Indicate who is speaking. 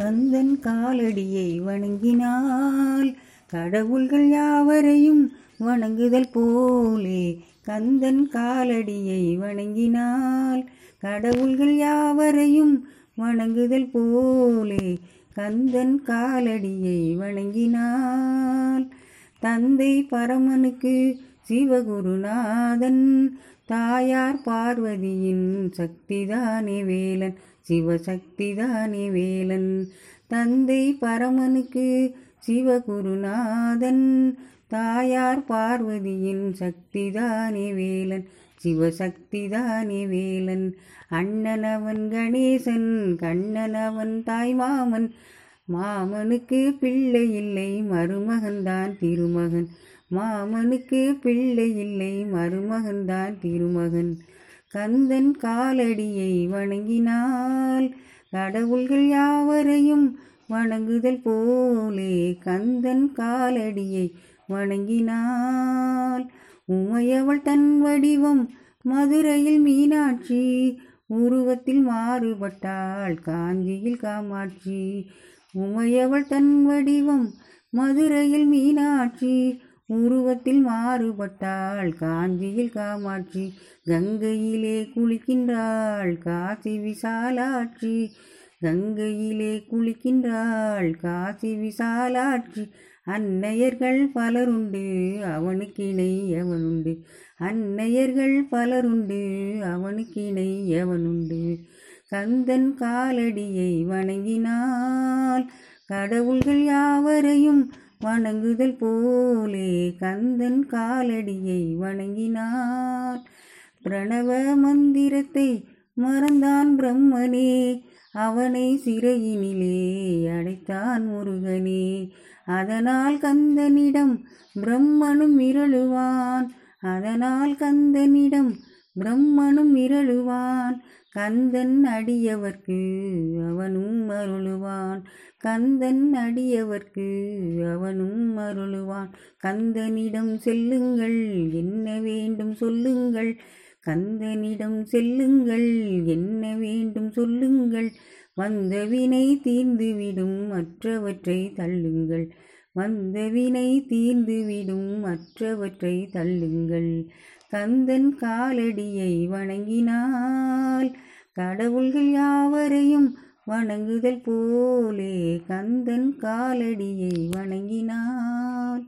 Speaker 1: கந்தன் காலடியை வணங்கினால் கடவுள்கள் யாவரையும் வணங்குதல் போலே. கந்தன் காலடியை வணங்கினால் கடவுள்கள் யாவரையும் வணங்குதல் போலே. கந்தன் காலடியை வணங்கினால் தந்தை பரமனுக்கு சிவகுருநாதன் தாயார் பார்வதியின் சக்திதானே வேலன் சிவசக்திதானே வேலன். தந்தை பரமனுக்கு சிவகுருநாதன் தாயார் பார்வதியின் சக்திதானே வேலன் சிவசக்திதானே வேலன். அண்ணனவன் கணேசன் கண்ணனவன் தாய்மாமன் மாமனுக்கு பிள்ளை இல்லை மருமகன்தான் திருமகன். மாமனுக்கு பிள்ளை இல்லை மருமகன்தான் திருமகன். கந்தன் காலடியை வணங்கினால் கடவுள்கள் யாவரையும் வணங்குதல் போலே கந்தன் காலடியை வணங்கினாள் உமையவள் தன் வடிவம் மதுரையில் மீனாட்சி உருவத்தில் மாறுபட்டாள் காஞ்சியில் காமாட்சி. உமையவள் தன் வடிவம் மதுரையில் மீனாட்சி உருவத்தில் மாறுபட்டாள் காஞ்சியில் காமாட்சி கங்கையிலே குளிக்கின்றாள் காசி விசாலாட்சி கங்கையிலே குளிக்கின்றாள் காசி விசாலாட்சி. அன்னையர்கள் பலருண்டு அவனுக்கிணை அவனுண்டு அன்னையர்கள் பலருண்டு அவனுக்கிணை அவனுண்டு கந்தன் காலடியை வணங்கினான். வணங்கினால் கடவுள்கள் யாவரையும் வணங்குதல் போலே கந்தன் காலடியை வணங்கினார். பிரணவ மந்திரத்தை மறந்தான் பிரம்மனே அவனை சிறையினிலே அடைத்தான் முருகனே. அதனால் கந்தனிடம் பிரம்மனும் மிரளுவான் அதனால் கந்தனிடம் பிரம்மனும் மிரளுவான் கந்தன் அடியவர்க்கு அவனும் அருளுவான். கந்தன் அடியவர்க்கு அவனும் அருளுவான். கந்தனிடம் செல்லுங்கள் என்ன வேண்டும் சொல்லுங்கள். கந்தனிடம் செல்லுங்கள் என்ன வேண்டும் சொல்லுங்கள். வந்த வினை தீர்ந்துவிடும் மற்றவற்றை தள்ளுங்கள். வந்த வினை தீர்ந்துவிடும் மற்றவற்றை தள்ளுங்கள். கந்தன் காலடியை வணங்கினால் கடவுள்கள் யாவரையும் வணங்குதல் போலே கந்தன் காலடியை வணங்கினாள்